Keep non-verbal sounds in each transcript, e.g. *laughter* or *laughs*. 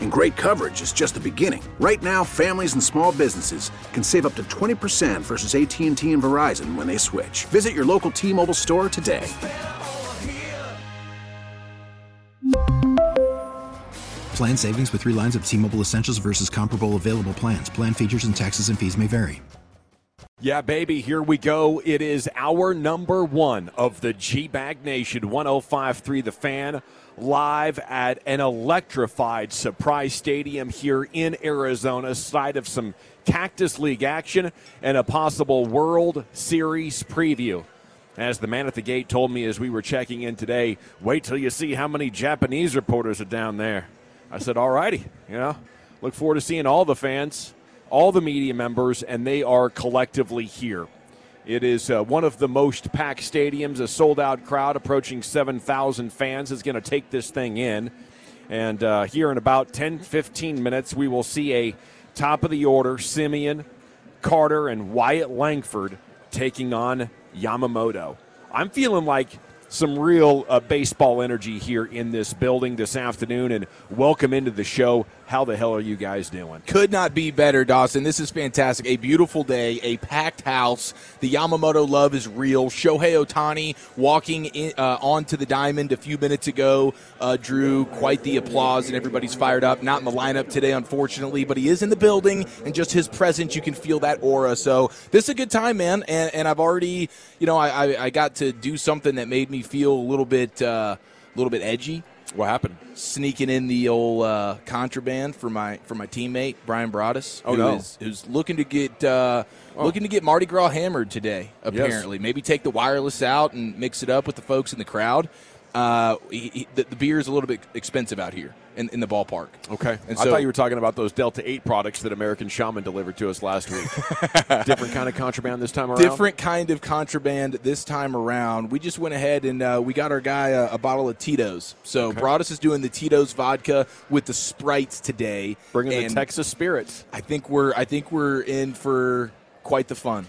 And great coverage is just the beginning. Right now, families and small businesses can save up to 20% versus AT&T and Verizon when they switch. Visit your local T-Mobile store today. Plan savings with three lines of T Mobile Essentials versus comparable available plans. Plan features and taxes and fees may vary. Yeah, baby, here we go. It is our number one of the G Bag Nation 1053 The Fan live at an electrified surprise stadium here in Arizona, site of some Cactus League action and a possible World Series preview. As the man at the gate told me as we were checking in today, wait till you see how many Japanese reporters are down there. I said, all righty, you know, look forward to seeing all the fans, all the media members, and they are collectively here. It is uh, one of the most packed stadiums, a sold out crowd approaching 7,000 fans is going to take this thing in. And uh, here in about 10 15 minutes, we will see a top of the order Semien, Carter, and Wyatt Langford taking on Yamamoto. I'm feeling like some real uh, baseball energy here in this building this afternoon and welcome into the show. How the hell are you guys doing? Could not be better, Dawson. This is fantastic. A beautiful day, a packed house. The Yamamoto love is real. Shohei Ohtani walking in, uh, onto the diamond a few minutes ago uh, drew quite the applause, and everybody's fired up. Not in the lineup today, unfortunately, but he is in the building, and just his presence, you can feel that aura. So this is a good time, man. And, and I've already, you know, I, I, I got to do something that made me feel a little bit, uh, a little bit edgy. What happened? Sneaking in the old uh, contraband for my for my teammate Brian Broaddus, Oh, who no. is- who's looking to get uh, looking to get Mardi Gras hammered today. Apparently, maybe take the wireless out and mix it up with the folks in the crowd. Uh, he, he, the, the beer is a little bit expensive out here in, in the ballpark. Okay. And I thought you were talking about those Delta 8 products that American Shaman delivered to us last week. *laughs* Different kind of contraband this time around? Different kind of contraband this time around. We just went ahead and uh, we got our guy a, a bottle of Tito's. So Broaddus is doing the Tito's vodka with the Sprites today. Bringing the Texas spirits. I think we're I think we're in for quite the fun.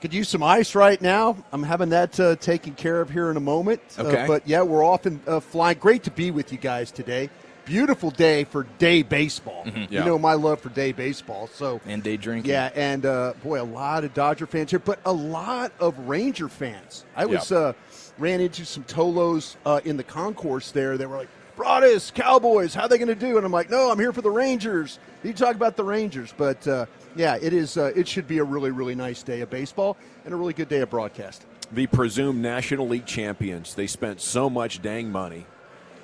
Could use some ice right now. I'm having that uh, taken care of here in a moment. Uh, Okay. but yeah, we're off and uh, flying. Great to be with you guys today. Beautiful day for day baseball. Mm-hmm. Yeah. You know my love for day baseball. So And day drinking. yeah, and uh, boy, a lot of Dodger fans here, but a lot of Ranger fans. I was Yeah. uh, ran into some Tolos uh, in the concourse there. They were like, "Broaddus, Cowboys, how they going to do?" And I'm like, "No, I'm here for the Rangers." You talk about the Rangers, but uh, yeah, it is. Uh, it should be a really, really nice day of baseball and a really good day of broadcast. The presumed National League champions. They spent so much dang money,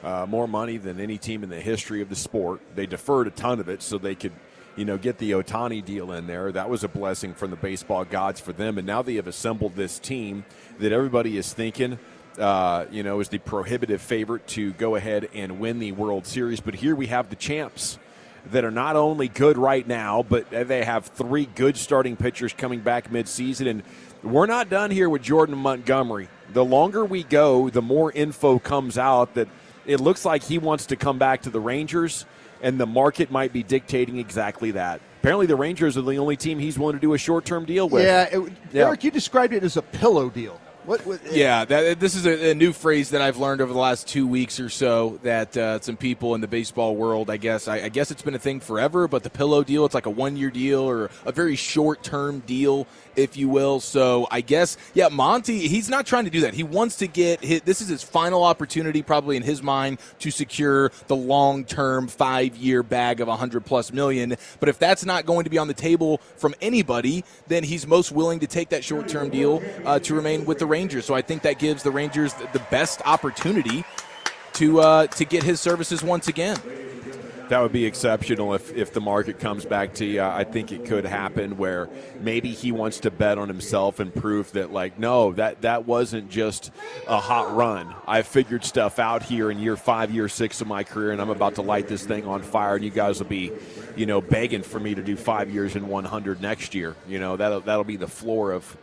uh, more money than any team in the history of the sport. They deferred a ton of it so they could, you know, get the Ohtani deal in there. That was a blessing from the baseball gods for them. And now they have assembled this team that everybody is thinking. Uh, you know, is the prohibitive favorite to go ahead and win the World Series. But here we have the champs that are not only good right now, but they have three good starting pitchers coming back midseason. And we're not done here with Jordan Montgomery. The longer we go, the more info comes out that it looks like he wants to come back to the Rangers, and the market might be dictating exactly that. Apparently, the Rangers are the only team he's willing to do a short term deal with. Yeah, it, Yeah. Eric, you described it as a pillow deal. What? what Yeah, that, this is a, a, new phrase that I've learned over the last two weeks or so. That uh, some people in the baseball world, I guess, I, I, guess it's been a thing forever. But the pillow deal, it's like a one-year deal or a very short-term deal, if you will. So I guess, yeah, Monty, he's not trying to do that. He wants to get his, this is his final opportunity, probably in his mind, to secure the long-term five-year bag of 100 plus million. But if that's not going to be on the table from anybody, then he's most willing to take that short-term deal uh, to remain with the Rangers. So I think that gives the Rangers the best opportunity to uh, to get his services once again. That would be exceptional if, if the market comes back to you. I think it could happen where maybe he wants to bet on himself and prove that, like, no, that, that wasn't just a hot run. I figured stuff out here in year five, year six of my career, and I'm about to light this thing on fire, and you guys will be, you know, begging for me to do five years in 100 next year. You know, that'll, that'll be the floor of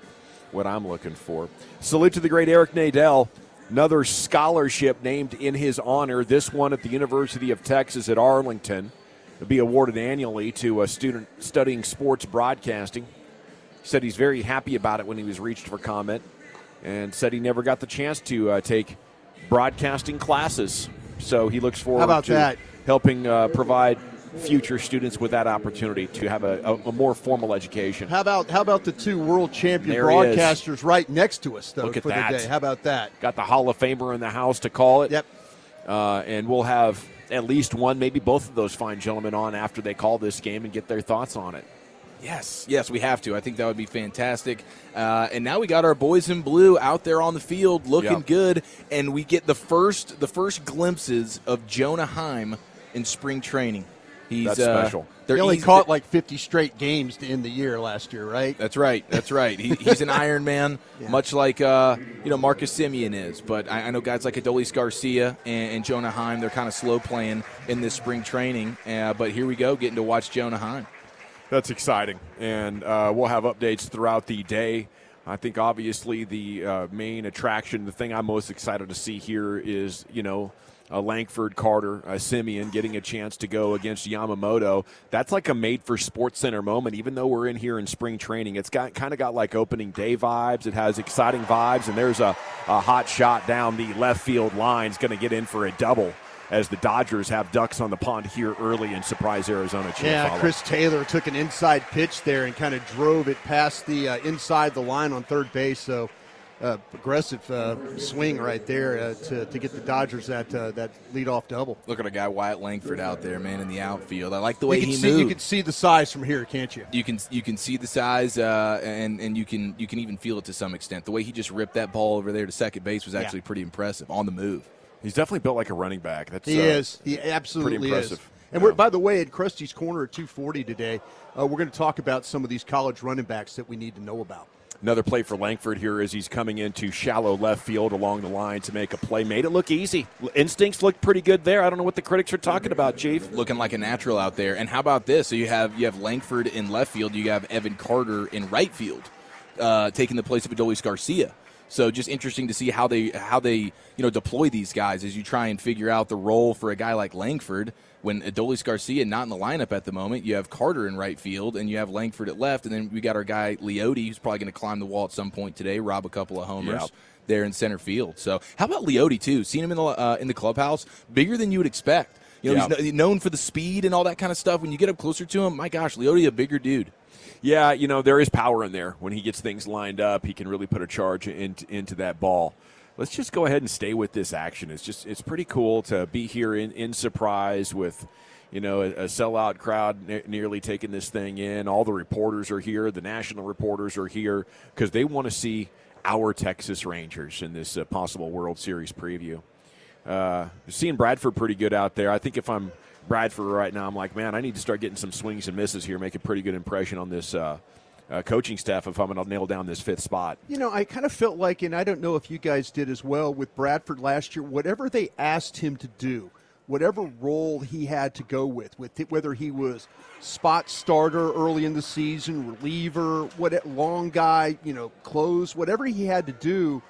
what I'm looking for. Salute to the great Eric Nadel. Another scholarship named in his honor, this one at the University of Texas at Arlington. It'll be awarded annually to a student studying sports broadcasting. He said he's very happy about it when he was reached for comment and said he never got the chance to uh, take broadcasting classes. So he looks forward to that? helping uh, provide future students with that opportunity to have a, a, a, more formal education. How about how about the two world champion there broadcasters right next to us though Look at for that. the day? How about that? Got the Hall of Famer in the house to call it. Yep. Uh, and we'll have at least one, maybe both of those fine gentlemen on after they call this game and get their thoughts on it. Yes, yes, we have to. I think that would be fantastic. Uh, and now we got our boys in blue out there on the field, looking Yep. good, and we get the first the first glimpses of Jonah Heim in spring training. He's That's uh, special. they're He only easy- caught like 50 straight games to end the year last year, right? That's right. That's right. He, *laughs* he's an Iron Man, much like uh, you know Marcus Semien is. But I, I know guys like Adolis Garcia and, and Jonah Heim. They're kind of slow playing in this spring training. Uh, but here we go, getting to watch Jonah Heim. That's exciting, and uh, we'll have updates throughout the day. I think obviously the uh, main attraction, the thing I'm most excited to see here is you know. Uh, Langford, Carter, uh, Semien getting a chance to go against Yamamoto. That's like a made for Sports Center moment. Even though we're in here in spring training, it's got kind of got like opening day vibes. It has exciting vibes, and there's a, a hot shot down the left field line. Is going to get in for a double as the Dodgers have ducks on the pond here early and surprise Arizona. Yeah. Chris Taylor took an inside pitch there and kind of drove it past the uh, inside the line on third base. So uh, aggressive uh, swing right there uh, to, to get the Dodgers that uh, that leadoff double. Look at a guy Wyatt Langford out there, man, in the outfield. I like the way you can he see, moved. You can see the size from here, can't you? you can you can see the size uh, and and you can you can even feel it to some extent. The way he just ripped that ball over there to second base was actually pretty impressive on the move. He's definitely built like a running back. That's He uh, is. He absolutely pretty is. impressive. And we're, by the way, at Crusty's Corner at 240 today, uh, we're going to talk about some of these college running backs that we need to know about. Another play for Langford here as he's coming into shallow left field along the line to make a play. Made it look easy. Instincts looked pretty good there. I don't know what the critics are talking about, Chief. Looking like a natural out there. And how about this? So you have you have Langford in left field. You have Evan Carter in right field, uh, taking the place of Adolis Garcia. So just interesting to see how they how they you know deploy these guys as you try and figure out the role for a guy like Langford. When Adolis Garcia not in the lineup at the moment, you have Carter in right field and you have Langford at left, and then we got our guy Leody, who's probably going to climb the wall at some point today, rob a couple of homers. There in center field. So, how about Leody too? Seen him in the uh, in the clubhouse, bigger than you would expect. You know, Yeah. he's kn- known for the speed and all that kind of stuff. When you get up closer to him, my gosh, Leody a bigger dude. Yeah, you know, there is power in there. When he gets things lined up, he can really put a charge in, into that ball. Let's just go ahead and stay with this action. It's just it's pretty cool to be here in, in surprise with you know, a, sellout crowd ne- nearly taking this thing in. All the reporters are here. The national reporters are here because they want to see our Texas Rangers in this uh, possible World Series preview. Uh, seeing Bradford pretty good out there. I think if I'm Bradford right now, I'm like, man, I need to start getting some swings and misses here, make a pretty good impression on this uh, uh, coaching staff if I'm going to nail down this fifth spot. You know, I kind of felt like, and I don't know if you guys did as well with Bradford last year, whatever they asked him to do, whatever role he had to go with, with it, whether he was spot starter early in the season, reliever, what long guy, you know, close, whatever he had to do,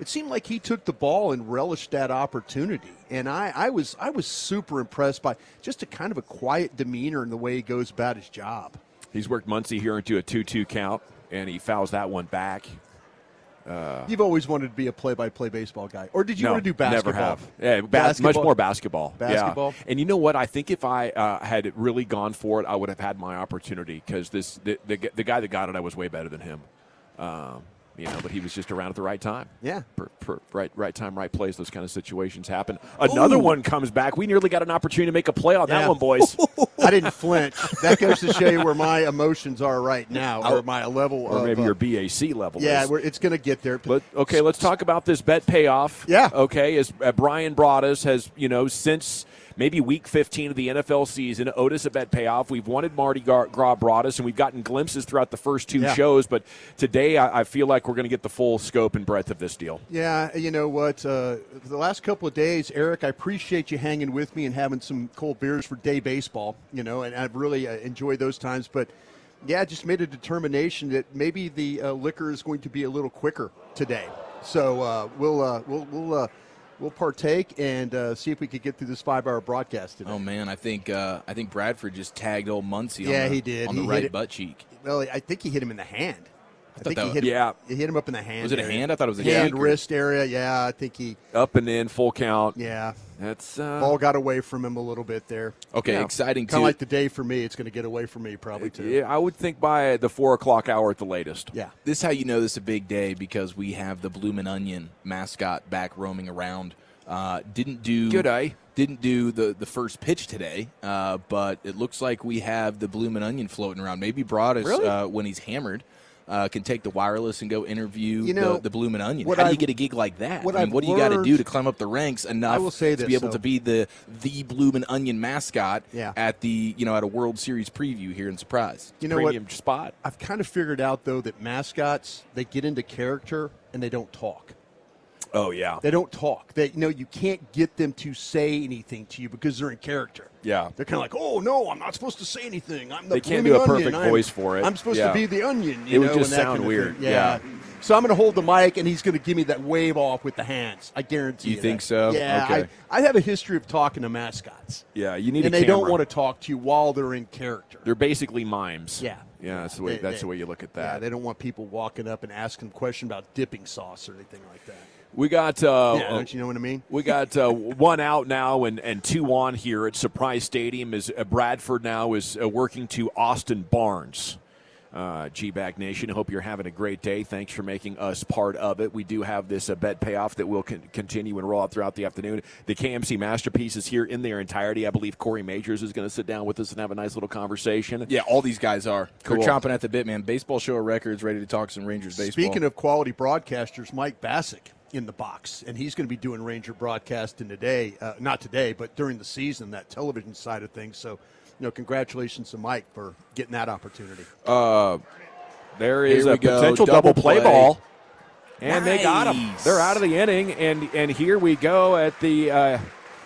it seemed like he took the ball and relished that opportunity. And I, I was I was super impressed by just a kind of a quiet demeanor in the way he goes about his job. He's worked Muncy here into a 2 2 count, and he fouls that one back. Uh, You've always wanted to be a play-by-play baseball guy, or did you no, want to do basketball? Never have. Yeah, ba- Basketball? much more basketball. Yeah. Basketball? And you know what? I think if I uh, had really gone for it, I would have had my opportunity because this the, the the guy that got it, I was way better than him. Um, you know, but he was just around at the right time. Yeah. Per, per, right, right time, right place. Those kind of situations happen. Another Ooh. one comes back. We nearly got an opportunity to make a play on that one, boys. *laughs* I didn't flinch. That goes to show you where my emotions are right now, or my level or of maybe uh, your BAC level. Yeah, it's going to get there. But okay, let's talk about this bet payoff. Yeah. Okay, as uh, Brian Broaddus has, you know, since maybe week 15 of the NFL season, Otis a bet payoff. We've wanted Marty Gar- Gras Broaddus, and we've gotten glimpses throughout the first two Yeah. shows. But today, I, I feel like we're going to get the full scope and breadth of this deal. Yeah, you know what? Uh, the last couple of days, Eric, I appreciate you hanging with me and having some cold beers for day baseball. You know, and I've really uh, enjoyed those times. But yeah, I just made a determination that maybe the uh, liquor is going to be a little quicker today. So uh, we'll uh, we'll we'll uh, we'll partake and uh, see if we could get through this five-hour broadcast today. Oh man, I think uh, I think Bradford just tagged old Muncy. Yeah, on the, he did. on He the right it- butt cheek. Well, I think he hit him in the hand. I, thought think that he was- hit him, Yeah. he hit him up in the hand. Was it a hand? I thought it was a hand, cheek or- wrist area. Yeah, I think he. Up and in, full count. Yeah, That's uh, ball got away from him a little bit there. Okay, Yeah. exciting Kind of like the day for me. It's going to get away from me probably too. yeah. I would think by the four o'clock hour at the latest. Yeah. This is how you know this is a big day because we have the Bloomin' Onion mascot back roaming around. Uh, didn't do Good eye. Didn't do the, the first pitch today, uh, but it looks like we have the Bloomin' Onion floating around. Maybe Broaddus, Really? uh, when he's hammered, uh, can take the wireless and go interview You know, the, the Bloomin' Onion. what How do you get a gig like that? what I mean, what do you got to do to climb up the ranks enough I will say to be able though. to be the the Bloomin' Onion mascot Yeah. at the you know at a World Series preview here in Surprise? You know Premium what? spot. I've kind of figured out though that mascots they get into character and they don't talk. Oh yeah. They don't talk. They you know you can't get them to say anything to you because they're in character. Yeah. They're kind of like, oh no, I'm not supposed to say anything. I'm the They can't do a onion. perfect I'm- voice for it. I'm supposed Yeah. to be the onion. You It would know, just and that sound kind of weird. thing. Yeah. So I'm going to hold the mic, and he's going to give me that wave off with the hands. I guarantee You you. think that. so? Yeah. Okay. I, I have a history of talking to mascots, Yeah. You need and they don't want to talk to you while they're in character. They're basically mimes. Yeah. Yeah. That's the way. They- that's they- the way you look at Yeah, that. they don't want people walking up and asking a question about dipping sauce or anything like that. We got. Uh, yeah, don't you know what I mean? We got uh, one out now and, and two on here at Surprise Stadium. Is uh, Bradford now is uh, working to Austin Barnes. Uh, G-Bag Nation, hope you're having a great day. Thanks for making us part of it. We do have this uh, bet payoff that will con- continue and roll out throughout the afternoon. The KMC Masterpiece is here in their entirety. I believe Corey Majors is going to sit down with us and have a nice little conversation. Yeah, all these guys are. Cool. They're chomping at the bit, man. Baseball show of records, ready to talk some Rangers baseball. Speaking of quality broadcasters, Mike Bacsik in the box, and he's going to be doing Ranger broadcasting today. Uh, not today, but during the season, that television side of things. So, you know, congratulations to Mike for getting that opportunity. Uh, there is Here a we go. potential Double double, play, play. ball, and they got him. They're out of the inning, and and here we go at the. Uh,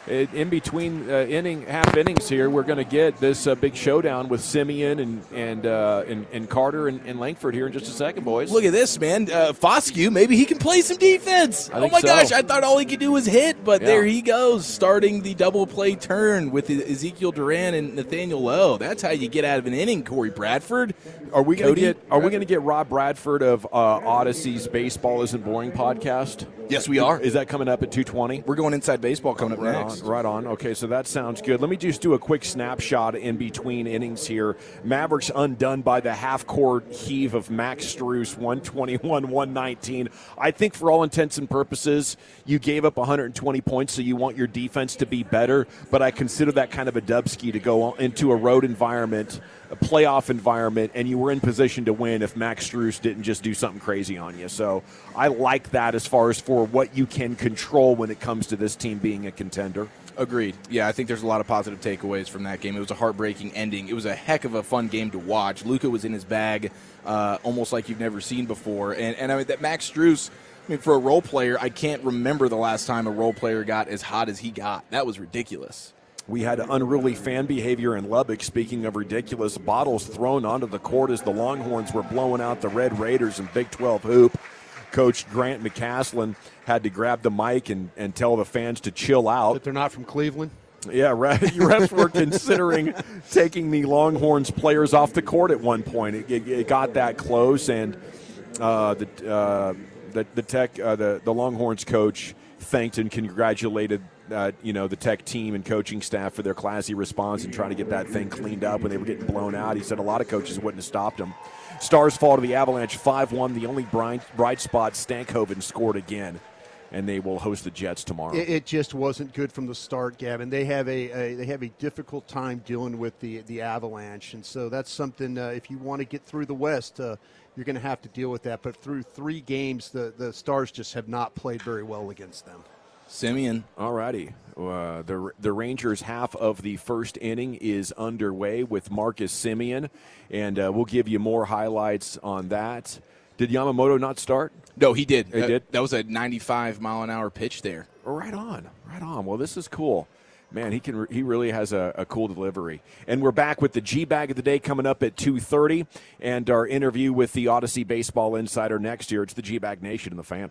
in between uh, inning half innings here, we're going to get this uh, big showdown with Semien and and uh, and, and Carter and, and Langford here in just a second, boys. Look at this, man. Uh, Foscue, maybe he can play some defense. Oh my so. gosh, I thought all he could do was hit, but Yeah. there he goes, starting the double play turn with Ezekiel Duran and Nathaniel Lowe. That's how you get out of an inning, Cody Bradford. Are we going to get Are we going to get Rob Bradford of uh, Audacy's Baseball Isn't Boring podcast? Yes, we are. Is that coming up at two twenty? We're going inside baseball coming up Right next. Right on. Okay, so that sounds good. Let me just do a quick snapshot in between innings here. Mavericks undone by the half court heave of Max Strus, 121 119. I think for all intents and purposes, you gave up 120 points, so you want your defense to be better, but I consider that kind of a dubski to go into a road environment. A playoff environment, and you were in position to win if Max Strus didn't just do something crazy on you. So I like that as far as for what you can control when it comes to this team being a contender. Agreed. Yeah, I think there's a lot of positive takeaways from that game. It was a heartbreaking ending. It was a heck of a fun game to watch. Luka was in his bag, uh, almost like you've never seen before. And and I mean that Max Strus. I mean, for a role player, I can't remember the last time a role player got as hot as he got. That was ridiculous. We had unruly fan behavior in Lubbock. Speaking of ridiculous, bottles thrown onto the court as the Longhorns were blowing out the Red Raiders in Big 12 hoop. Coach Grant McCasland had to grab the mic and, and tell the fans to chill out. But they're not from Cleveland. Yeah, re- *laughs* refs were considering *laughs* taking the Longhorns players off the court at one point. It, it, it got that close, and uh, the uh, the the Tech uh, the the Longhorns coach thanked and congratulated uh, you know the Tech team and coaching staff for their classy response and trying to get that thing cleaned up when they were getting blown out. He said a lot of coaches wouldn't have stopped them. Stars fall to the Avalanche 5 1. The only bright, bright spot, Stankoven scored again. And they will host the Jets tomorrow. It, it just wasn't good from the start, Gavin. They have a, a, they have a difficult time dealing with the the Avalanche, and so that's something. Uh, if you want to get through the West, uh, you're going to have to deal with that. But through three games, the the Stars just have not played very well against them. Semien. All righty. Uh, the the Rangers' half of the first inning is underway with Marcus Semien, and uh, we'll give you more highlights on that. Did Yamamoto not start? No, he did. He that, did? That was a 95 mile an hour pitch there. Right on, right on. Well, this is cool. Man, he can. He really has a, a cool delivery. And we're back with the G bag of the day coming up at two thirty, and our interview with the Audacy Baseball Insider next year. It's the G Bag Nation and the fan.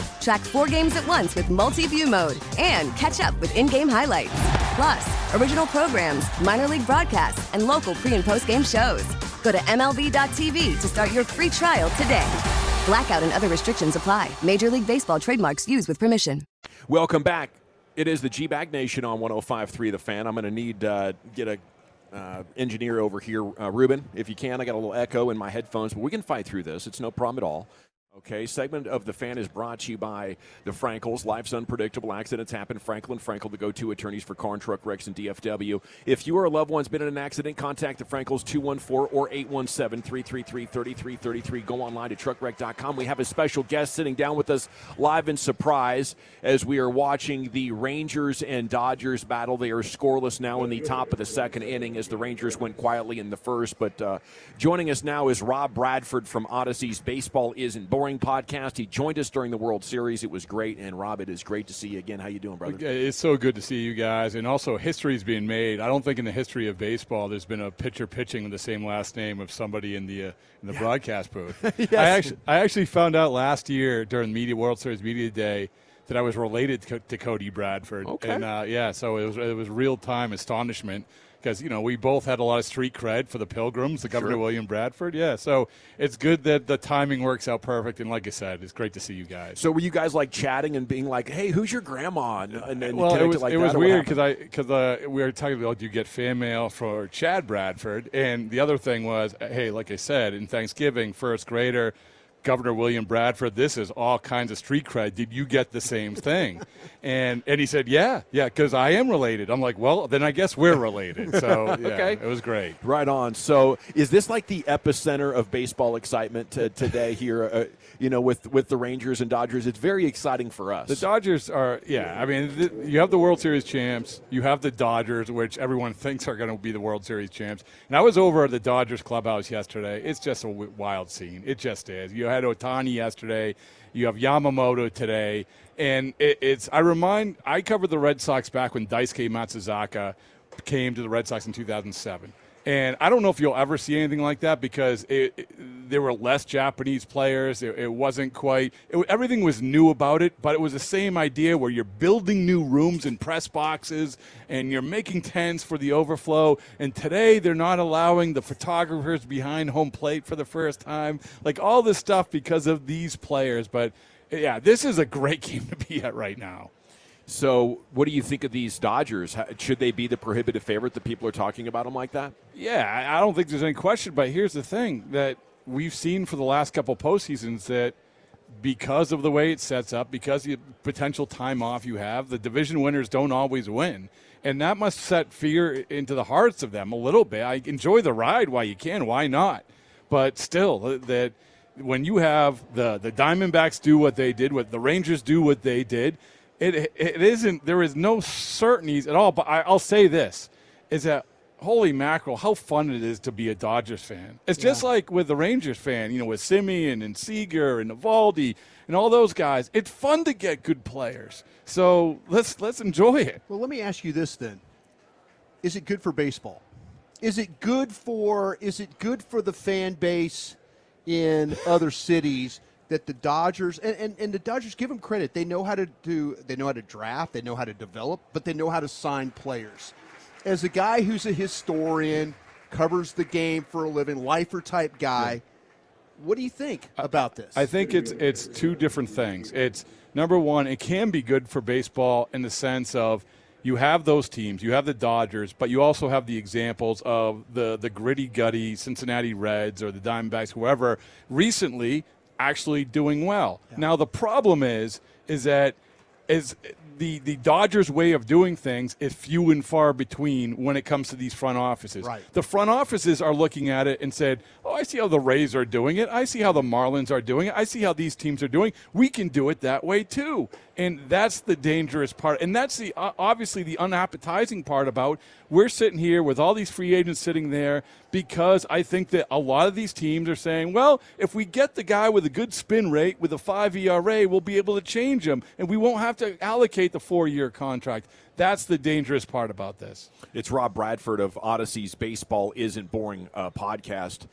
Track four games at once with multi view mode and catch up with in game highlights. Plus, original programs, minor league broadcasts, and local pre and post game shows. Go to MLB.tv to start your free trial today. Blackout and other restrictions apply. Major League Baseball trademarks used with permission. Welcome back. It is the G Bag Nation on 105.3 The Fan. I'm going to need uh, get a uh, engineer over here, uh, Ruben, if you can. I got a little echo in my headphones, but we can fight through this. It's no problem at all. Okay, segment of the fan is brought to you by the Frenkels. Life's unpredictable. Accidents happen. Franklin Frankel, the go-to attorneys for car and truck wrecks and DFW. If you or a loved one's been in an accident, contact the Frenkels 214 or 817-333-3333. Go online to truckwreck.com. We have a special guest sitting down with us live in surprise as we are watching the Rangers and Dodgers battle. They are scoreless now in the top of the second inning as the Rangers went quietly in the first. But uh, joining us now is Rob Bradford from Audacy's Baseball Isn't Boring podcast. He joined us during the World Series. It was great. And Rob, it is great to see you again. How you doing, brother? It's so good to see you guys. And also, history is being made. I don't think in the history of baseball there's been a pitcher pitching the same last name of somebody in the uh, in the yeah. broadcast booth. *laughs* yes. I actually I actually found out last year during Media World Series Media Day that I was related to, to Cody Bradford. Okay. And uh, yeah, so it was it was real time astonishment because you know we both had a lot of street cred for the Pilgrims, the Governor sure. William Bradford. Yeah, so it's good that the timing works out perfect. And like I said, it's great to see you guys. So were you guys like chatting and being like, "Hey, who's your grandma?" And, and well, it was like it was weird because I because uh, we were talking about do you get fan mail for Chad Bradford, and the other thing was, hey, like I said, in Thanksgiving, first grader. Governor William Bradford, this is all kinds of street cred. Did you get the same thing? and and he said, yeah, yeah, because I am related. I'm like, well, then I guess we're related. So *laughs* yeah, okay, it was great. Right on. So is this like the epicenter of baseball excitement to, today here? Uh, you know, with with the Rangers and Dodgers, it's very exciting for us. The Dodgers are, yeah. I mean, the, you have the World Series champs. You have the Dodgers, which everyone *laughs* thinks are going to be the World Series champs. And I was over at the Dodgers clubhouse yesterday. It's just a w- wild scene. It just is. You had Ohtani yesterday. You have Yamamoto today, and it, it's. I remind. I covered the Red Sox back when Daisuke Matsuzaka came to the Red Sox in 2007. And I don't know if you'll ever see anything like that because it, it, there were less Japanese players. It, it wasn't quite, it, everything was new about it, but it was the same idea where you're building new rooms and press boxes and you're making tents for the overflow. And today they're not allowing the photographers behind home plate for the first time. Like all this stuff because of these players. But yeah, this is a great *laughs* game to be at right now. So, what do you think of these Dodgers? Should they be the prohibitive favorite that people are talking about them like that? Yeah, I don't think there's any question. But here's the thing that we've seen for the last couple postseasons that because of the way it sets up, because the potential time off you have, the division winners don't always win. And that must set fear into the hearts of them a little bit. I enjoy the ride while you can. Why not? But still, that when you have the, the Diamondbacks do what they did, what the Rangers do what they did, it it isn't. There is no certainties at all. But I, will say this: is that holy mackerel, how fun it is to be a Dodgers fan. It's yeah. just like with the Rangers fan, you know, with Semien and Seager and Eovaldi and all those guys. It's fun to get good players. So let's let's enjoy it. Well, let me ask you this then: Is it good for baseball? Is it good for is it good for the fan base in other cities? That the Dodgers and, and, and the Dodgers give them credit. They know how to do they know how to draft, they know how to develop, but they know how to sign players. As a guy who's a historian, covers the game for a living, lifer type guy, yeah. what do you think about this? I think it's it's two different things. It's number one, it can be good for baseball in the sense of you have those teams, you have the Dodgers, but you also have the examples of the the gritty gutty Cincinnati Reds or the Diamondbacks, whoever recently actually doing well. Yeah. Now the problem is is that is the the Dodgers' way of doing things is few and far between when it comes to these front offices. Right. The front offices are looking at it and said, "Oh, I see how the Rays are doing it. I see how the Marlins are doing it. I see how these teams are doing. We can do it that way too." And that's the dangerous part. And that's the obviously the unappetizing part about we're sitting here with all these free agents sitting there because I think that a lot of these teams are saying, well, if we get the guy with a good spin rate with a 5 ERA, we'll be able to change him and we won't have to allocate the 4-year contract. That's the dangerous part about this. It's Rob Bradford of Audacy's Baseball Isn't Boring uh, podcast.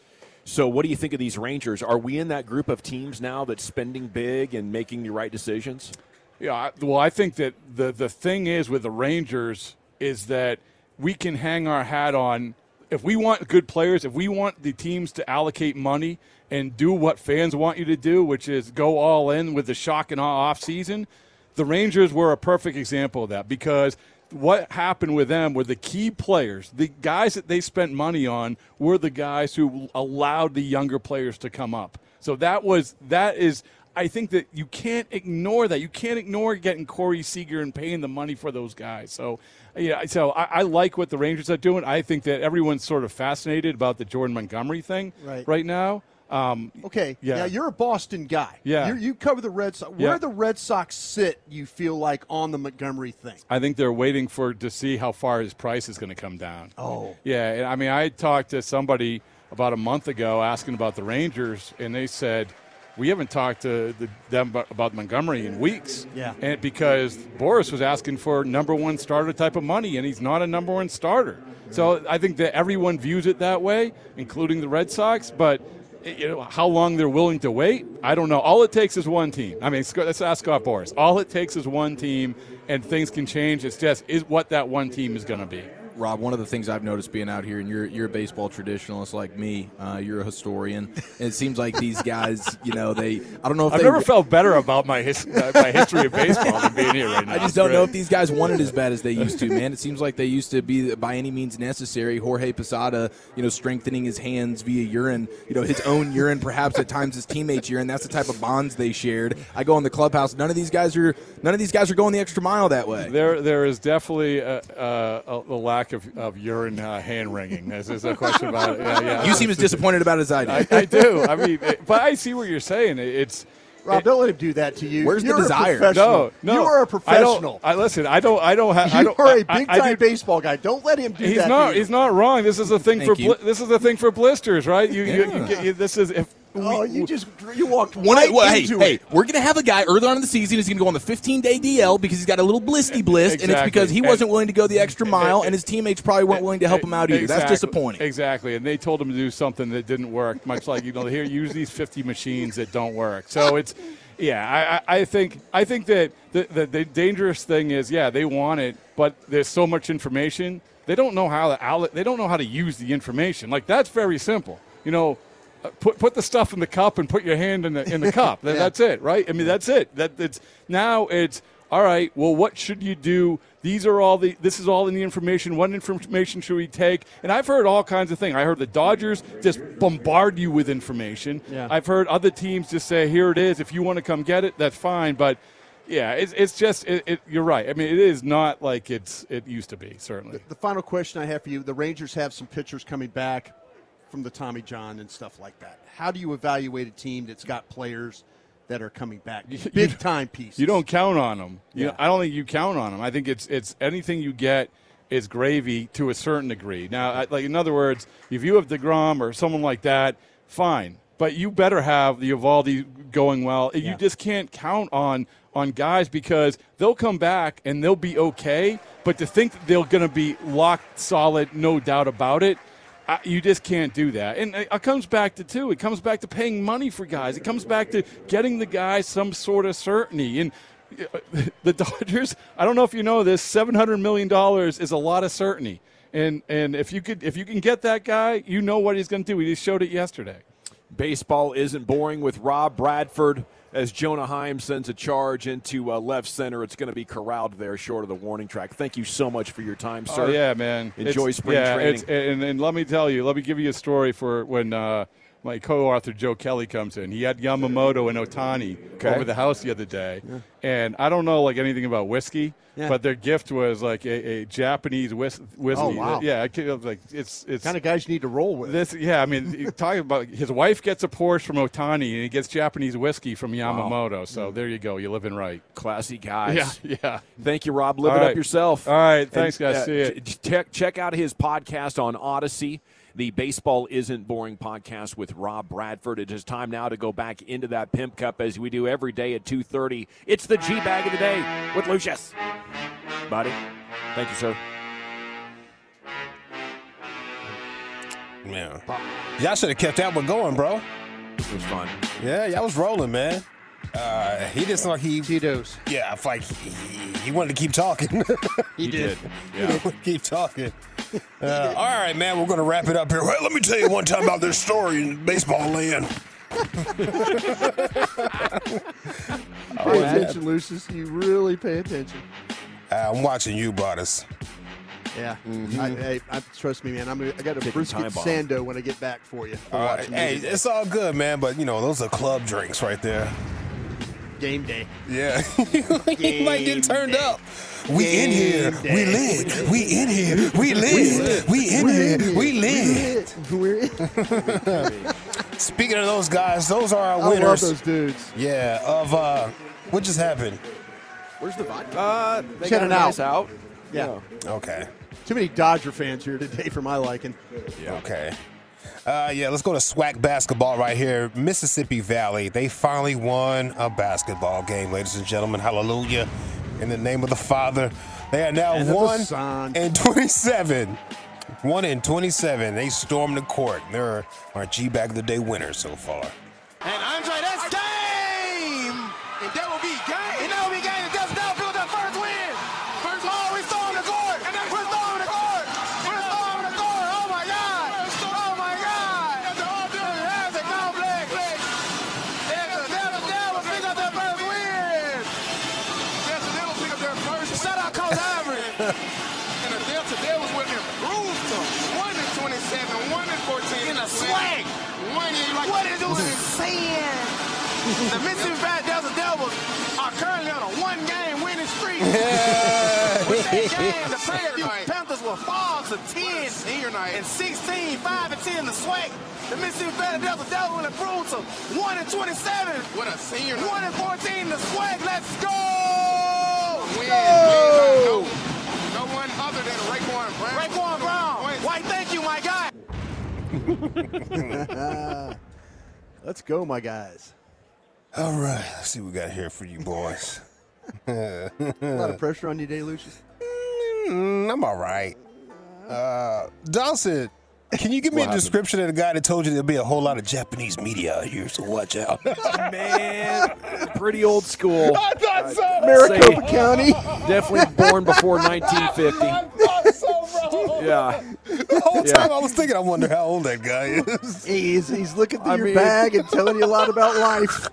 So, what do you think of these Rangers? Are we in that group of teams now that's spending big and making the right decisions? Yeah, well, I think that the the thing is with the Rangers is that we can hang our hat on if we want good players, if we want the teams to allocate money and do what fans want you to do, which is go all in with the shock and awe off season, the Rangers were a perfect example of that because what happened with them were the key players, the guys that they spent money on were the guys who allowed the younger players to come up. So that was that is I think that you can't ignore that. You can't ignore getting Corey Seager and paying the money for those guys. So, yeah, so I, I, like what the Rangers are doing. I think that everyone's sort of fascinated about the Jordan Montgomery thing right, right now. Um, okay, yeah. Now you're a Boston guy. Yeah, You're, you cover the Red Sox. Yeah. Where the Red Sox sit, you feel like on the Montgomery thing. I think they're waiting for to see how far his price is going to come down. Oh, yeah. I mean, I talked to somebody about a month ago asking about the Rangers, and they said we haven't talked to the, them about Montgomery in weeks. Yeah. And because Boras was asking for number one starter type of money, and he's not a number one starter. So I think that everyone views it that way, including the Red Sox. But you know, how long they're willing to wait, I don't know. All it takes is one team. I mean, let's ask Scott Boras. All it takes is one team, and things can change. It's just is what that one team is going to be. Rob, one of the things I've noticed being out here, and you're you're a baseball traditionalist like me, uh, you're a historian, and it seems like these guys, you know, they I don't know if I've they, never felt better about my his, uh, my history of baseball than being here right now. I just don't know if these guys want it as bad as they used to, man. It seems like they used to be by any means necessary. Jorge Posada, you know, strengthening his hands via urine, you know, his own urine, perhaps at times his teammates' urine. That's the type of bonds they shared. I go in the clubhouse. None of these guys are none of these guys are going the extra mile that way. There there is definitely a, a, a lack of, of urine uh, hand wringing. This is a question about it. Yeah, yeah. You seem as disappointed about it as I do. I, I do. I mean, it, but I see what you're saying. It's Rob, don't let him do that to you. Where's You're the desire? No, no. You are a professional. I, I listen. I don't. I don't have. You I don't, are a big time baseball guy. Don't let him do He's that. not. to you. He's not wrong. This is a thing Thank for. you. Bli- this is a thing for blisters, right? You, you, you Yeah. you, this is if Oh, you just you walked One right well, hey, into hey, it. we're gonna have a guy early on in the season who's gonna go on the 15 day DL because he's got a little blisty *laughs* bliss, and it's because he wasn't willing to go the extra mile, and his teammates probably weren't willing to help him out either. That's disappointing. Exactly, and they told him to do something that didn't work. Much like you know, here use these fifty machines that don't work. So it's, yeah, I, I think I think that the, the the dangerous thing is, yeah, they want it, but there's so much information they don't know how to outlet. They don't know how to use the information. Like that's very simple. You know, put put the stuff in the cup and put your hand in the in the cup. *laughs* Yeah. That's it, right? I mean, that's it. That it's now it's all right. Well, what should you do? These are all the. This is all in the information. What information should we take? And I've heard all kinds of things. I heard the Dodgers just bombard you with information. Yeah. I've heard other teams just say, "Here it is. If you want to come get it, that's fine." But yeah, it's, it's just it, it, you're right. I mean, it is not like it's it used to be. Certainly. The final question I have for you: The Rangers have some pitchers coming back from the Tommy John and stuff like that. How do you evaluate a team that's got players that are coming back, big time pieces? You don't count on them. You Yeah. know, I don't think you count on them. I think it's it's anything you get is gravy to a certain degree. Now, I- like in other words, if you have Degrom or someone like that, fine. But you better have the Eovaldi going well. You just can't count on on guys because they'll come back and they'll be okay. But to think that they're going to be locked solid, no doubt about it, I, you just can't do that. And it, it comes back to two. It comes back to paying money for guys. It comes back to getting the guys some sort of certainty. And uh, *laughs* the Dodgers, I don't know if you know this, seven hundred million dollars is a lot of certainty. And and if you could if you can get that guy, you know what he's going to do. He just showed it yesterday. Baseball isn't boring with Rob Bradford as Jonah Heim sends a charge into uh, left center. It's going to be corralled there short of the warning track. Thank you so much for your time, sir. Oh yeah, man. Enjoy It's- spring yeah, training. and, and let me tell you, let me give you a story for when uh, my co-author Joe Kelly comes in. He had Yamamoto and Ohtani Okay. over the house the other day, and I don't know like anything about whiskey. Yeah. But their gift was like a, a Japanese whis- whiskey. Oh, wow. Yeah, I was like it's it's kind of guys you need to roll with. this. Yeah, I mean, *laughs* talking about his wife gets a Porsche from Ohtani, and he gets Japanese whiskey from Yamamoto. So there you go. You're living right. Classy guys. Yeah, *laughs* yeah. Thank you, Rob. Live All it right. up yourself. All right, thanks, And, guys. uh, See ch- Check, check out his podcast on Audacy, the Baseball Isn't Boring podcast with Rob Bradford. It is time now to go back into that Pimp Cup as we do every day at 2.30. It's the G-Bag of the Day with Lucius. Buddy, thank you, sir. Yeah. Y'all should have kept that one going, bro. It was fun. Yeah, y'all was rolling, man. Uh, he just like he Tito's. Yeah, it's like he, he wanted to keep talking. *laughs* He He did. did. He wanted to keep talking. Uh, all right, man, we're gonna wrap it up here. Well, let me tell you one time about this story in baseball land. *laughs* Pay attention, Lucius. You really pay attention. Uh, I'm watching you, brothers. Yeah. I, hey, I, trust me, man. I'm gonna, I got a Ticking brisket sando when I get back for you. For All right, hey, it's all good, man. But you know, those are club drinks right there. Game day. Yeah, *laughs* you might get turned up. We in here, Game we day. lit. We in here, we lit. We in here, we lit. We're in. *laughs* Speaking of those guys, those are our winners. I love those dudes. Yeah, of uh, what just happened? Where's the vodka? Uh, they Check got it a nice out. out. Yeah. Okay. Too many Dodger fans here today for my liking. Okay. Uh, yeah, let's go to SWAC basketball right here. Mississippi Valley, they finally won a basketball game, ladies and gentlemen. Hallelujah. In the name of the Father. They are now And one Son. and 27. One and 27. They stormed the court. They're our G Bag of the Day winners so far. Game, the *laughs* Prairie Panthers were 5 to 10 Senior night. and 16, 5 and 10 the SWAC. The Mississippi Valley Delta Devils will improve to 1 and 27. What a senior night. 1 and 14 the SWAC. Let's go! Win, Go! win, no, no one other than Raekwon Brown. Raekwon Brown. White, thank you, my guy. *laughs* Let's go, my guys. All right, let's see what we got here for you boys. *laughs* A lot of pressure on you today, Lucius. Mm, I'm all right. Uh, Dawson, can you give me What a happened? description of the guy that told you there'll be a whole lot of Japanese media out here, so watch out? *laughs* Man, pretty old school. I thought so. Maricopa County. Definitely born before *laughs* 1950. Yeah. The whole Yeah. time I was thinking, I wonder how old that guy is. *laughs* He's, he's looking through I your mean- bag and telling you a lot about life.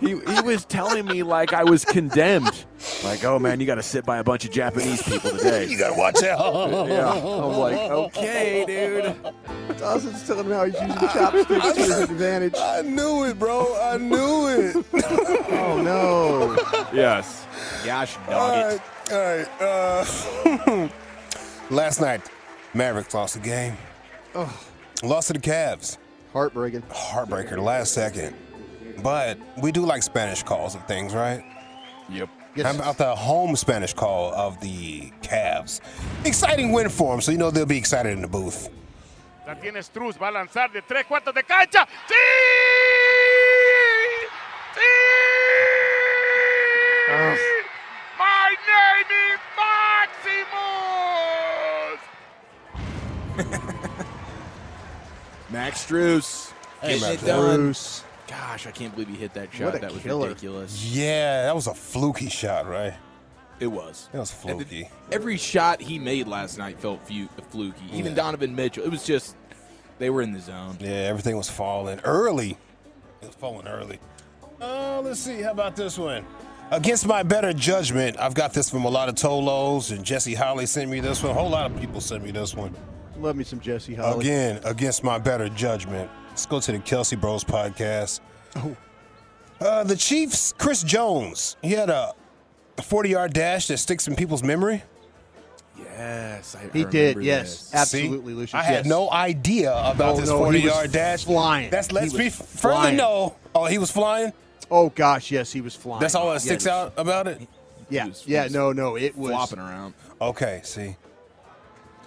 He, he was telling me like I was condemned. Like, oh man, you got to sit by a bunch of Japanese people today. *laughs* You gotta watch out. Yeah. I'm like, okay, dude. Dawson's telling him how he's using chopsticks to his advantage. I knew it, bro. I knew it. *laughs* Oh, no. Yes. Gosh, All dog it. right, all right. Uh, *clears throat* last night, Mavericks lost the game. Oh. Lost to the Cavs. Heartbreaking. Heartbreaker, last second. But we do like Spanish calls of things, right? Yep. How about the home Spanish call of the Cavs? Exciting win for them, so you know they'll be excited in the booth. La tiene Strus, va a lanzar de tres cuartos de cancha. ¡Sí! ¡Sí! Ah. My name is Maximus! *laughs* Max Strus. Hey, Max it done. Strus. Gosh, I can't believe he hit that shot. That was killer. ridiculous. Yeah, that was a fluky shot, right? It was. That was And the- fluky. every shot he made last night felt fu- fluky. Even Yeah. Donovan Mitchell. It was just they were in the zone. Yeah, everything was falling early. It was falling early. Uh, let's see. How about this one? Against my better judgment, I've got this from a lot of Tolos, and Jesse Holley sent me this one. A whole lot of people sent me this one. Love me some Jesse Holley. Again, against my better judgment. Let's go to the Kelce Bros podcast. Oh. Uh, the Chiefs, Chris Jones, he had a 40 yard dash that sticks in people's memory. Yes, I He did, remember yes. this. Absolutely, See? Lucius. I had yes. no idea about No, this no, he 40 was yard dash. flying. That's let's He be was further know. Oh, he was flying? Oh, gosh, yes, he was flying. That's all that sticks he out about it? Yeah, was- yeah, no, no, it was. flopping around. Okay, see. And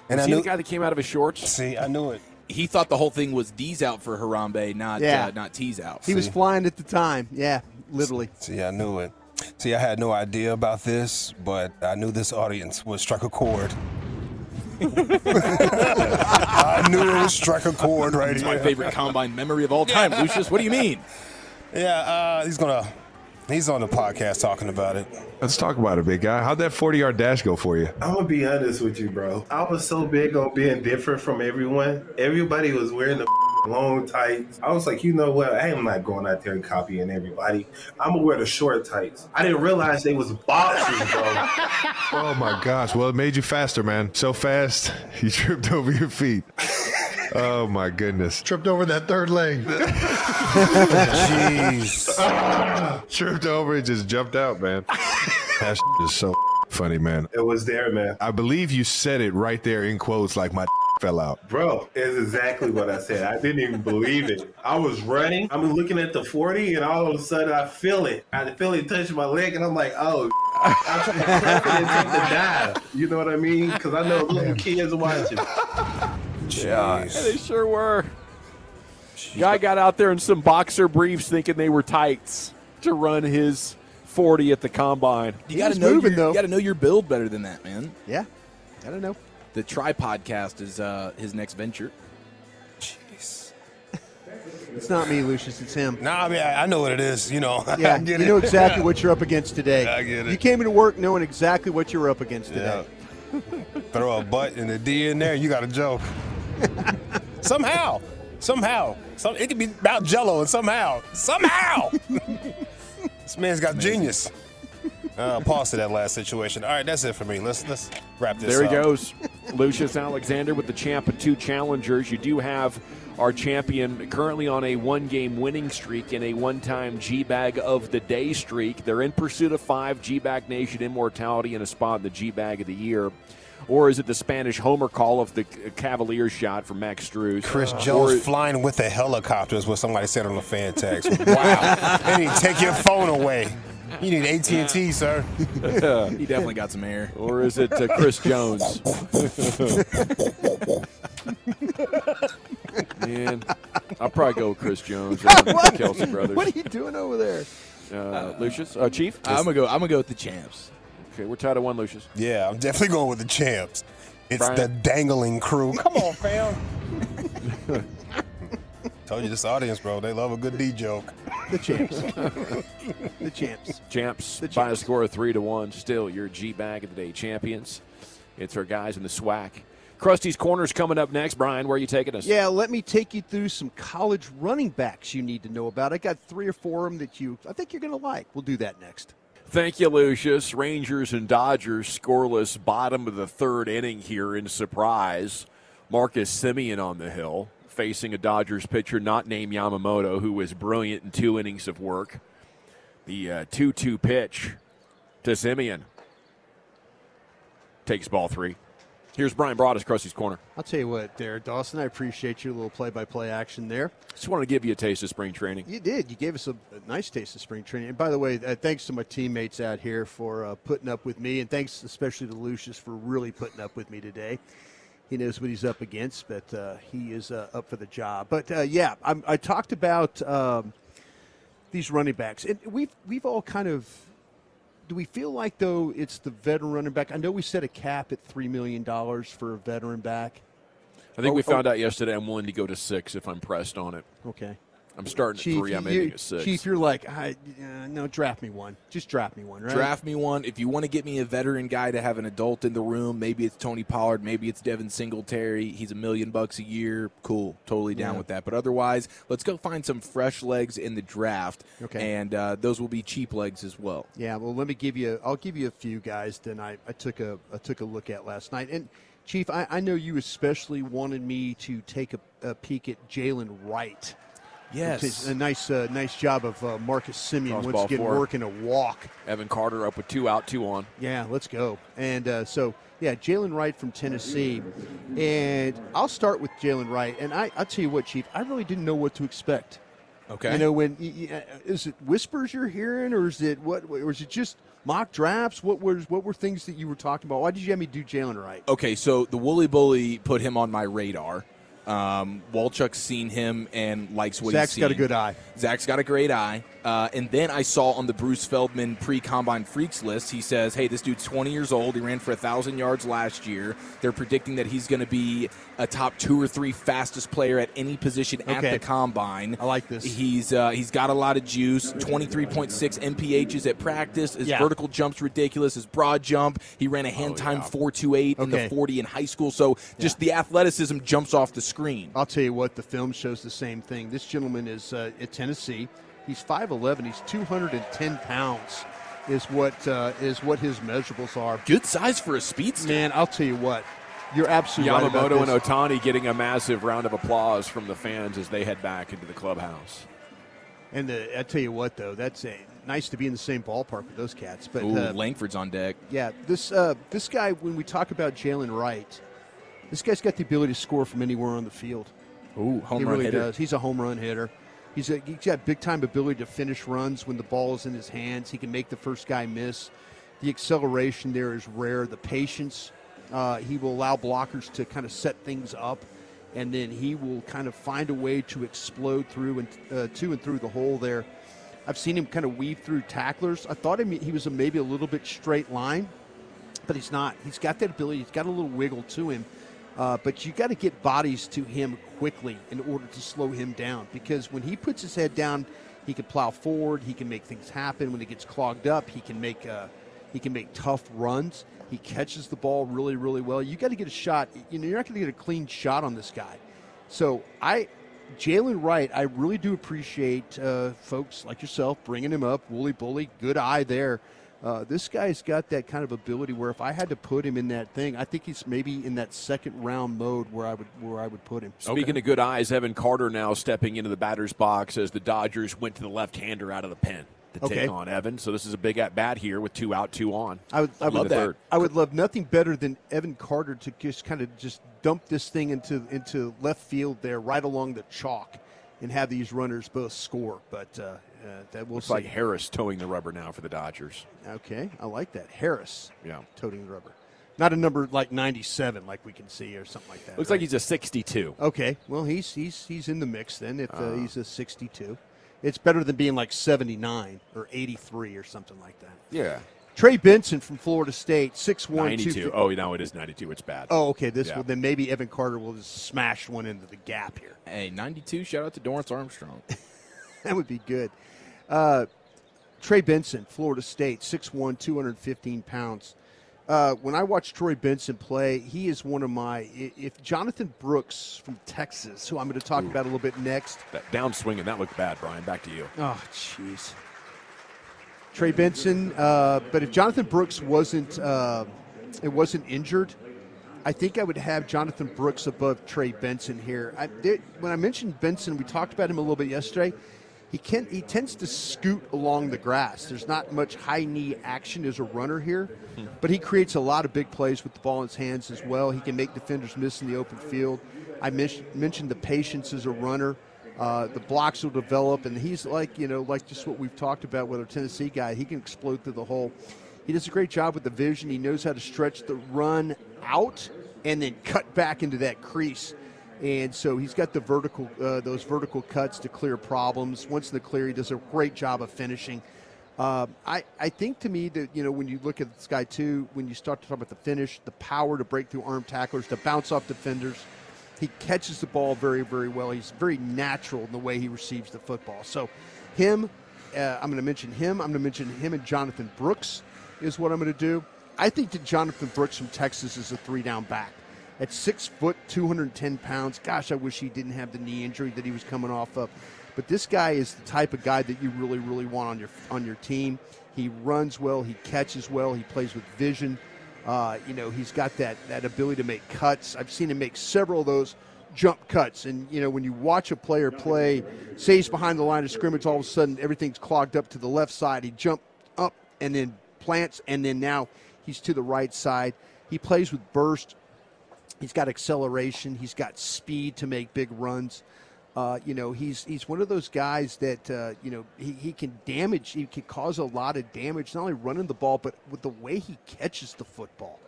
And I he knew, the guy that came out of his shorts? see, I knew it. He thought the whole thing was D's out for Harambe, not Yeah. uh, not T's out. He was flying at the time. Yeah, literally. See, I knew it. See, I had no idea about this, but I knew this audience would strike a chord. *laughs* I knew it would strike a chord right It's here. my favorite combine memory of all time. *laughs* Lucius, what do you mean? Yeah, uh, he's gonna. He's on the podcast talking about it. Let's talk about it, big guy. How'd that 40 yard dash go for you? I'm gonna be honest with you, bro. I was so big on being different from everyone. Everybody was wearing the *laughs* long tights. I was like, you know what? I am not going out there and copying everybody. I'm gonna wear the short tights. I didn't realize they was boxers, bro. *laughs* Oh my gosh. Well, it made you faster, man. So fast, *laughs* you tripped over your feet. Oh my goodness. Tripped over that third leg. Jeez. Tripped over and just jumped out, man. That is so funny, man. It was there, man. I believe you said it right there in quotes like my fell out. Bro, it's exactly what I said. I didn't even believe it. I was running. I'm looking at the 40, and all of a sudden I feel it. I feel it touch my leg, and I'm like, oh. *laughs* I'm trying to prep it and take the dive. You know what I mean? Because I know little kids watching. Yeah, they sure were. Guy got out there in some boxer briefs thinking they were tights to run his 40 at the combine. You got to know your, you got to know your build better than that, man. Yeah, I don't know. The Try Podcast is uh, his next venture. Jeez. it's not me, Lucius. It's him. Nah, I mean, I, I know what it is. You know, *laughs* Yeah, I get you it. know exactly what you're up against today. *laughs* I get it. You came into work knowing exactly what you were up against today. Throw a butt and a D in there, you got a joke. *laughs* somehow, somehow, some, it could be about Jello, and somehow, somehow, *laughs* this man's got genius. Uh, pause to that last situation. All right, that's it for me. Let's let's wrap this. Up. There he up. goes. Lucius Alexander with the champ of two challengers. You do have our champion currently on a one game winning streak and a one time G Bag of the Day streak. They're in pursuit of five G Bag Nation immortality and a spot in the G Bag of the Year. Or is it the Spanish homer call of the Cavaliers shot from Max Strus? Chris Or- Jones flying with the helicopters, what somebody said on the fan text. *laughs* Wow, they need to take your phone away. You need AT and T, sir. *laughs* he definitely got some air. Or is it uh, Chris *laughs* Jones? Man, I'll probably go with Chris Jones and Kelce brothers. What are you doing over there? Uh, Lucius, uh, Chief. I'm gonna go. I'm gonna go with the champs. Okay, we're tied at one, Lucius. Yeah, I'm definitely going with the champs. It's Brian? the dangling crew. Come on, fam. *laughs* Told you this audience, bro. They love a good D joke. The champs. *laughs* the champs. Champs The by a score of three to one. Still your G bag of the day champions. It's our guys in the SWAC. Crusty's corners coming up next. Brian, where are you taking us? Yeah, let me take you through some college running backs you need to know about. I got three or four of them that you I think you're going to like. We'll do that next. Thank you, Lucius. Rangers and Dodgers scoreless bottom of the third inning here in surprise. Marcus Semien on the hill facing a Dodgers pitcher not named Yamamoto, who was brilliant in two innings of work. The uh, 2 2 pitch to Semien takes ball three. Here's Brian Broaddus, Crusty's Corner. I'll tell you what, there, Dawson. I appreciate your little play-by-play action there. Just wanted to give you a taste of spring training. You did. You gave us a, a nice taste of spring training. And by the way, uh, thanks to my teammates out here for uh, putting up with me, and thanks especially to Lucius for really putting up with me today. He knows what he's up against, but uh, he is uh, up for the job. But uh, yeah, I'm, I talked about um, these running backs, and we've we've all kind of. Do we feel like though it's the veteran running back? I know we set a cap at three million dollars for a veteran back. I think Oh, we oh. found out yesterday I'm willing to go to six if I'm pressed on it. Okay. I'm starting Chief, at three. I'm you- ending at six. Chief, you're like, I, uh, no, draft me one. Just draft me one, right? Draft me one. If you want to get me a veteran guy to have an adult in the room, maybe it's Tony Pollard, maybe it's Devin Singletary. He's a million bucks a year. Cool. Totally down Yeah. with that. But otherwise, let's go find some fresh legs in the draft. Okay. And uh, those will be cheap legs as well. Yeah, well, let me give you. I'll give you a few guys that I, I took a I took a look at last night. And Chief, I, I know you especially wanted me to take a, a peek at Jalen Wright. Yes. A nice uh, nice job of uh, Marcus Semien Cross once again four. working a walk. Evan Carter up with two out, two on. Yeah, let's go. And uh, so, yeah, Jalen Wright from Tennessee. And I'll start with Jalen Wright. And I, I'll tell you what, Chief, I really didn't know what to expect. Okay. You know, when uh, is it whispers you're hearing, or is it what? Or is it just mock drafts? What was what were things that you were talking about? Why did you have me do Jalen Wright? Okay, so the Woolly Bully put him on my radar. Um, Walchuk's seen him and likes what Zach's he's seen. Zach's got a good eye. Zach's got a great eye. Uh, and then I saw on the Bruce Feldman pre combine freaks list, he says, hey, this dude's 20 years old. He ran for 1,000 yards last year. They're predicting that he's going to be a top two or three fastest player at any position at the combine. I like this. He's uh, He's got a lot of juice 23.6 MPHs at practice. His Yeah. vertical jump's ridiculous. His broad jump, he ran a hand time 428 in the 40 in high school. So just the athleticism jumps off the screen. I'll tell you what, the film shows the same thing. This gentleman is uh, at Tennessee. He's 5'11. He's 210 pounds. Is what uh, is what his measurables are. Good size for a speedster. Man, I'll tell you what. You're absolutely right Yamamoto and. Ohtani getting a massive round of applause from the fans as they head back into the clubhouse. And the, I tell you what, though, that's a, nice to be in the same ballpark with those cats. But Ooh, uh, Langford's on deck. yeah, this uh, this guy, when we talk about Jalen Wright, this guy's got the ability to score from anywhere on the field. Ooh, home he run really hitter. does. He's a home run hitter. He's a, he's got big time ability to finish runs when the ball is in his hands. He can make the first guy miss. The acceleration there is rare. The patience. Uh, he will allow blockers to kind of set things up, and then he will kind of find a way to explode through and uh, to and through the hole there. I've seen him kind of weave through tacklers. I thought him, he was a, maybe a little bit straight line, but he's not. He's got that ability. He's got a little wiggle to him. Uh, but you got to get bodies to him quickly in order to slow him down because when he puts his head down, he can plow forward. He can make things happen. When he gets clogged up, he can make uh, he can make tough runs. He catches the ball really, really well. You got to get a shot. You know, you're not going to get a clean shot on this guy. So I, Jalen Wright, I really do appreciate uh, folks like yourself bringing him up. Wooly Bully, good eye there. Uh, this guy's got that kind of ability where if I had to put him in that thing, I think he's maybe in that second round mode where I would where I would put him. Speaking of good eyes, Evan Carter now stepping into the batter's box as the Dodgers went to the left-hander out of the pen to Okay. take on Evan. So this is a big at bat here with two out, two on. I would, I In would the third. I would love nothing better than Evan Carter to just kind of just dump this thing into into left field there, right along the chalk, and have these runners both score. But uh, uh, that we'll Looks see. like Harris towing the rubber now for the Dodgers. Okay, I like that. Harris. Yeah. Toting the rubber. Not a number like 97 like we can see or something like that. Looks right? like he's a 62. Okay, well he's he's he's in the mix then. If uh, Uh. he's a 62, it's better than being like 79 or 83 or something like that. Yeah. Trey Benson from Florida State, 6'1", 92. 250 Oh, no, it is 92. It's bad. Oh, okay. This Yeah. will then maybe Evan Carter will just smash one into the gap here. Hey, 92. Shout out to Dorance Armstrong. *laughs* that would be good. Uh, Trey Benson, Florida State, 6'1", 215 pounds. Uh, when I watch Troy Benson play, he is one of my. If Jonathan Brooks from Texas, who I'm going to talk about a little bit next, That downswing and that looked bad, Brian. Back to you. Oh, jeez. Trey Benson, uh, but if Jonathan Brooks wasn't uh, it wasn't injured, I think I would have Jonathan Brooks above Trey Benson here. I, there, when I mentioned Benson, we talked about him a little bit yesterday. He can he tends to scoot along the grass. There's not much high knee action as a runner here, but he creates a lot of big plays with the ball in his hands as well. He can make defenders miss in the open field. I men- mentioned the patience as a runner. Uh, the blocks will develop, and he's like you know like just what we've talked about with our Tennessee guy. He can explode through the hole. He does a great job with the vision. He knows how to stretch the run out and then cut back into that crease. And so he's got the vertical, uh, those vertical cuts to clear problems. Once in the clear, he does a great job of finishing. Uh, I, I think to me that you know when you look at this guy too, when you start to talk about the finish, the power to break through arm tacklers, to bounce off defenders, he catches the ball very very well. He's very natural in the way he receives the football. So him, uh, I'm going to mention him. I'm going to mention him and Jonathan Brooks is what I'm going to do. I think that Jonathan Brooks from Texas is a three down back. At six foot, 210 pounds, gosh, I wish he didn't have the knee injury that he was coming off of. But this guy is the type of guy that you really, really want on your on your team. He runs well, he catches well, he plays with vision. Uh, you know, he's got that that ability to make cuts. I've seen him make several of those jump cuts. And you know, when you watch a player play, say he's behind the line of scrimmage, all of a sudden everything's clogged up to the left side. He jump up and then plants, and then now he's to the right side. He plays with burst. He's got acceleration. He's got speed to make big runs. Uh, you know, he's he's one of those guys that uh, you know he, he can damage. He can cause a lot of damage, not only running the ball, but with the way he catches the football.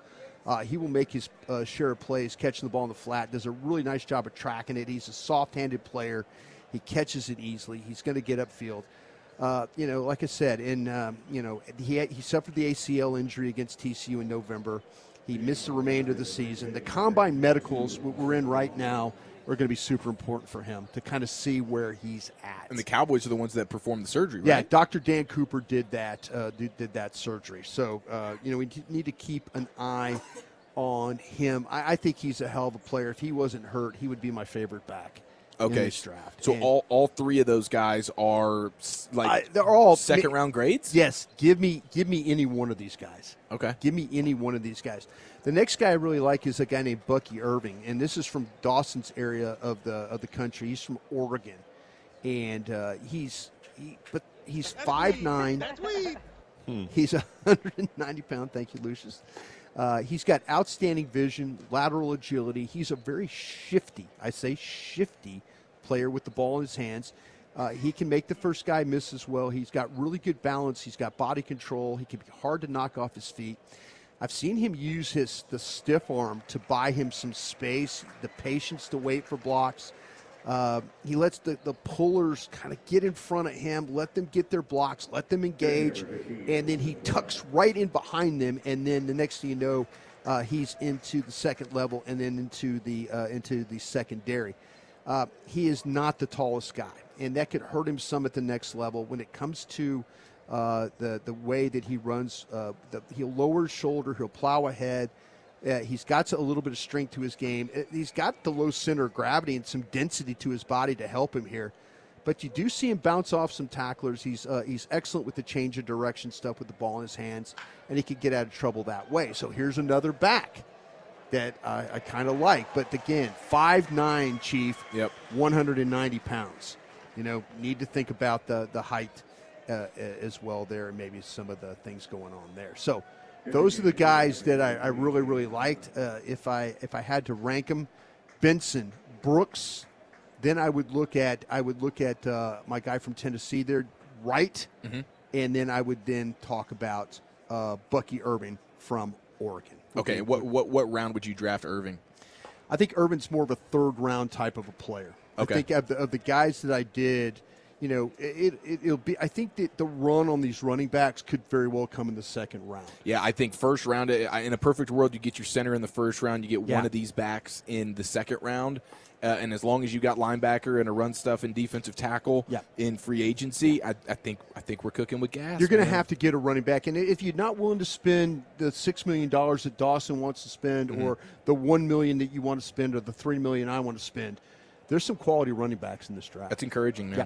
Uh, he will make his uh, share of plays catching the ball in the flat. Does a really nice job of tracking it. He's a soft-handed player. He catches it easily. He's going to get upfield. Uh, you know, like I said, and um, you know, he had, he suffered the ACL injury against TCU in November. He missed the remainder of the season. The combine medicals we're in right now are going to be super important for him to kind of see where he's at. And the Cowboys are the ones that performed the surgery, right? Yeah. Dr. Dan Cooper did that uh, did, did that surgery. So uh, you know we need to keep an eye on him. I, I think he's a hell of a player. If he wasn't hurt, he would be my favorite back. In Okay. this draft. So And all, all three of those guys are like I- they're all second round grades. Yes, give me give me any one of these guys. Okay. Give me any one of these guys. The next guy I really like is a guy named Bucky Irving, and this is from Dawson's area of the of the country. He's from Oregon, and uh, he's he, but he's five nine. He's *laughs* 190 pound. Thank you, Lucius. Uh, he's got outstanding vision, lateral agility. He's a very shifty, I say shifty, player with the ball in his hands. Uh, he can make the first guy miss as well. He's got really good balance. He's got body control. He can be hard to knock off his feet. I've seen him use his the stiff arm to buy him some space, the patience to wait for blocks. Uh, he lets the, the pullers kind of get in front of him, let them get their blocks, let them engage, and then he tucks right in behind them. And then the next thing you know, uh, he's into the second level and then into the uh, into the secondary. Uh, he is not the tallest guy, and that could hurt him some at the next level. When it comes to uh, the the way that he runs, uh, the, he'll lower his shoulder, he'll plow ahead. Uh, he's got a little bit of strength to his game. Uh, He's got the low center of gravity and some density to his body to help him here. But you do see him bounce off some tacklers. He's uh, he's excellent with the change of direction stuff with the ball in his hands, and he could get out of trouble that way. So here's another back that I, I kind of like. But again, five nine Chief. Yep. 190 pounds. You know, need to think about the the height uh, as well there, and maybe some of the things going on there. So those are the guys that I, I really really liked. Uh, if I if I had to rank them, Benson, Brooks, then I would look at I would look at uh, my guy from Tennessee there, Wright, Mhm. and then I would then talk about uh, Bucky Irving from Oregon. Okay, what what what round would you draft Irving? I think Irvin's more of a third round type of a player. Okay. I think of the, of the guys that I did, you know, it, it, it'll be. I think that the run on these running backs could very well come in the second round. Yeah, I think first round in a perfect world, you get your center in the first round, you get Yeah. one of these backs in the second round. Uh, and as long as you got linebacker and a run stuff and defensive tackle Yeah. in free agency, I, I think I think we're cooking with gas. You're going to have to get a running back, and if you're not willing to spend the six million dollars that Dawson wants to spend, Mhm. or the one million that you want to spend, or the three million I want to spend, there's some quality running backs in this draft. That's encouraging, man. Yeah.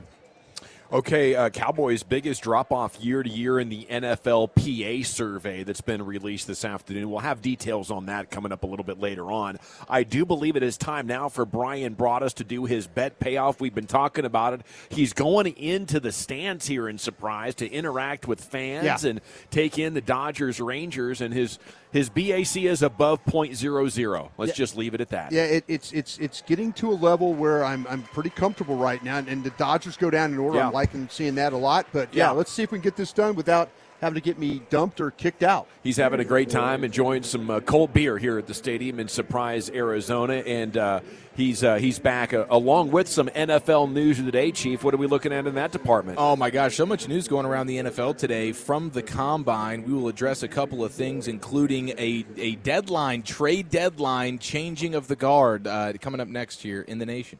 Okay, uh, Cowboys' biggest drop off year to year in the NFL PA survey that's been released this afternoon. We'll have details on that coming up a little bit later on. I do believe it is time now for Brian Broaddus to do his bet payoff. We've been talking about it. He's going into the stands here in surprise to interact with fans Yeah. and take in the Dodgers Rangers, and his his BAC is above .00. Let's Yeah. just leave it at that. Yeah, it, it's it's it's getting to a level where I'm I'm pretty comfortable right now, and, the Dodgers go down in order. Yeah. I'm liking seeing that a lot. But yeah, Yeah. let's see if we can get this done without having to get me dumped or kicked out. He's having a great time enjoying some uh, cold beer here at the stadium in Surprise, Arizona, and uh, he's uh, he's back uh, along with some NFL news of the day. Chief, what are we looking at in that department? Oh my gosh, so much news going around the NFL today from the combine. We will address a couple of things, including a, a deadline, trade deadline, changing of the guard uh, coming up next year in the nation.